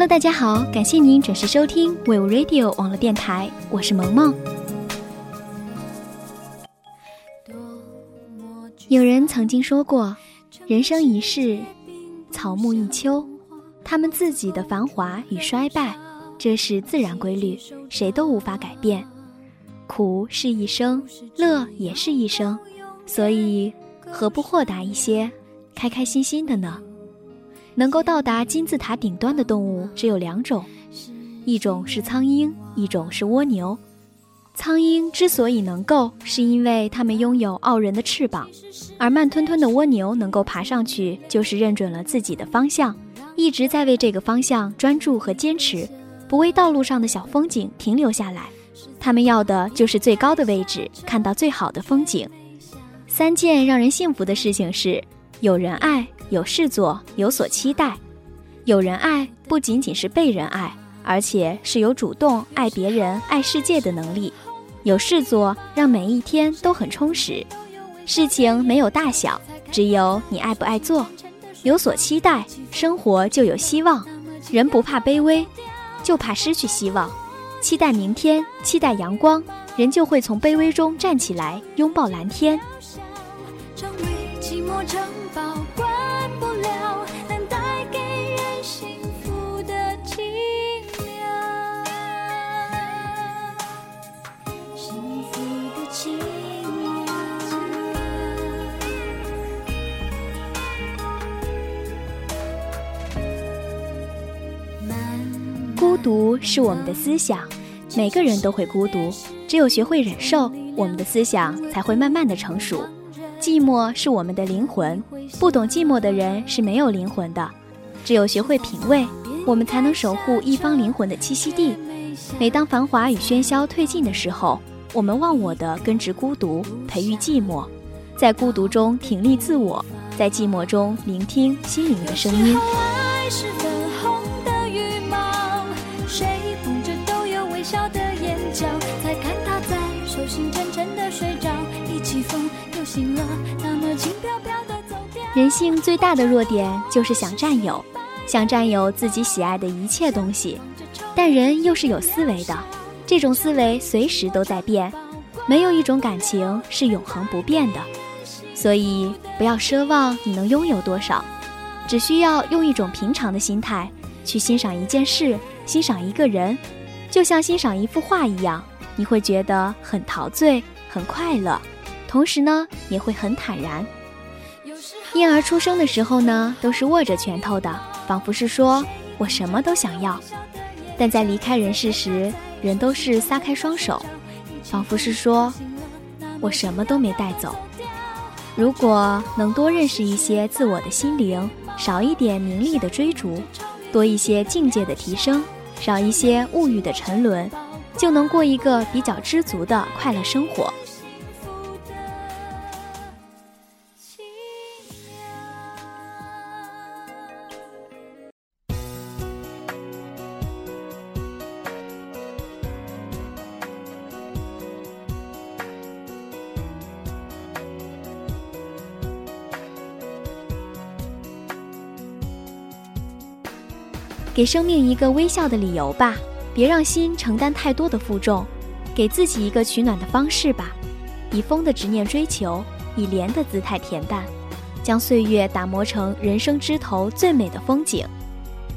Hello，大家好，感谢您准时收听 We Radio 网络电台，我是萌萌。有人曾经说过，人生一世，草木一秋，他们自己的繁华与衰败，这是自然规律，谁都无法改变。苦是一生，乐也是一生，所以何不豁达一些，开开心心的呢？能够到达金字塔顶端的动物只有两种，一种是苍鹰，一种是蜗牛。苍鹰之所以能够，是因为它们拥有傲人的翅膀；而慢吞吞的蜗牛能够爬上去，就是认准了自己的方向，一直在为这个方向专注和坚持，不为道路上的小风景停留下来。它们要的就是最高的位置，看到最好的风景。三件让人幸福的事情是：有人爱。有事做，有所期待，有人爱不仅仅是被人爱，而且是有主动爱别人、爱世界的能力。有事做，让每一天都很充实。事情没有大小，只有你爱不爱做。有所期待，生活就有希望。人不怕卑微，就怕失去希望。期待明天，期待阳光，人就会从卑微中站起来，拥抱蓝天。成为寂寞城堡。孤独是我们的思想，每个人都会孤独，只有学会忍受，我们的思想才会慢慢的成熟。寂寞是我们的灵魂，不懂寂寞的人是没有灵魂的。只有学会品味，我们才能守护一方灵魂的栖息地。每当繁华与喧嚣退尽的时候，我们忘我的根植孤独，培育寂寞，在孤独中挺立自我，在寂寞中聆听心灵的声音。人性最大的弱点就是想占有，想占有自己喜爱的一切东西。但人又是有思维的，这种思维随时都在变，没有一种感情是永恒不变的。所以不要奢望你能拥有多少，只需要用一种平常的心态去欣赏一件事，欣赏一个人，就像欣赏一幅画一样。你会觉得很陶醉，很快乐，同时呢，也会很坦然。婴儿出生的时候呢，都是握着拳头的，仿佛是说我什么都想要；但在离开人世时，人都是撒开双手，仿佛是说我什么都没带走。如果能多认识一些自我的心灵，少一点名利的追逐，多一些境界的提升，少一些物欲的沉沦。就能过一个比较知足的快乐生活。给生命一个微笑的理由吧。别让心承担太多的负重，给自己一个取暖的方式吧。以风的执念追求，以莲的姿态恬淡，将岁月打磨成人生枝头最美的风景。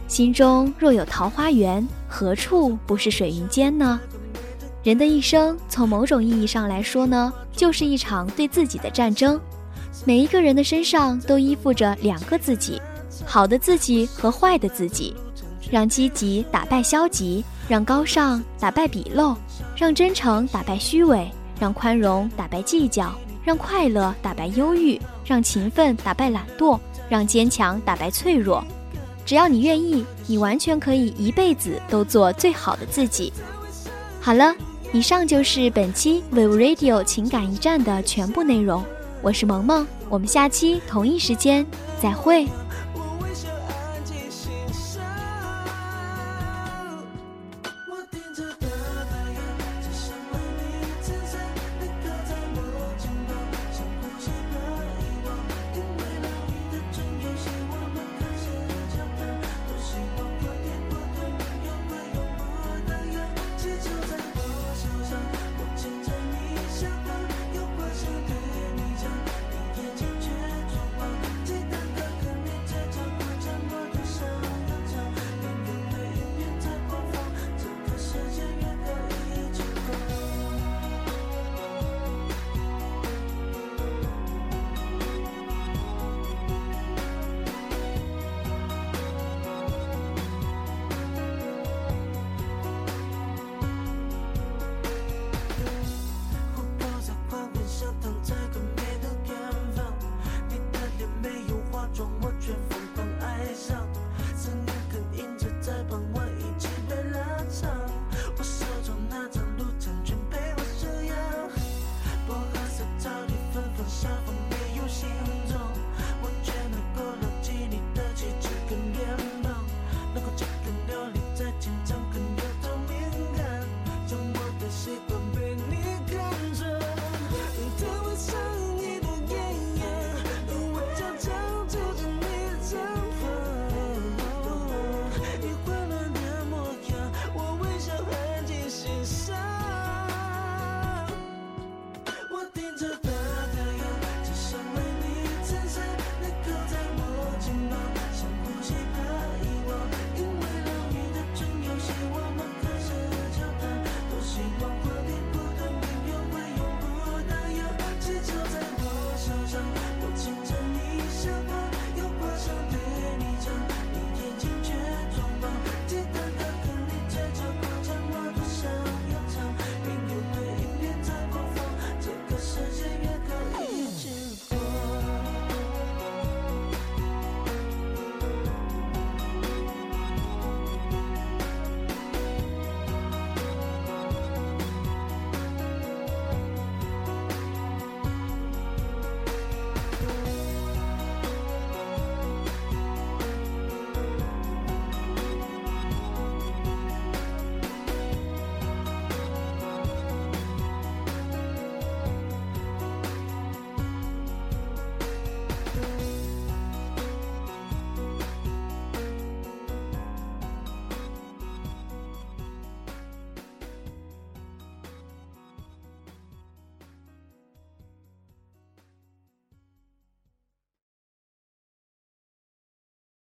心中若有桃花源，何处不是水云间呢？人的一生，从某种意义上来说呢，就是一场对自己的战争。每一个人的身上都依附着两个自己，好的自己和坏的自己。让积极打败消极。让高尚打败鄙陋，让真诚打败虚伪，让宽容打败计较，让快乐打败忧郁，让勤奋打败懒惰，让坚强打败脆弱。只要你愿意，你完全可以一辈子都做最好的自己。好了，以上就是本期 Vivo Radio 情感驿站的全部内容。我是萌萌，我们下期同一时间再会。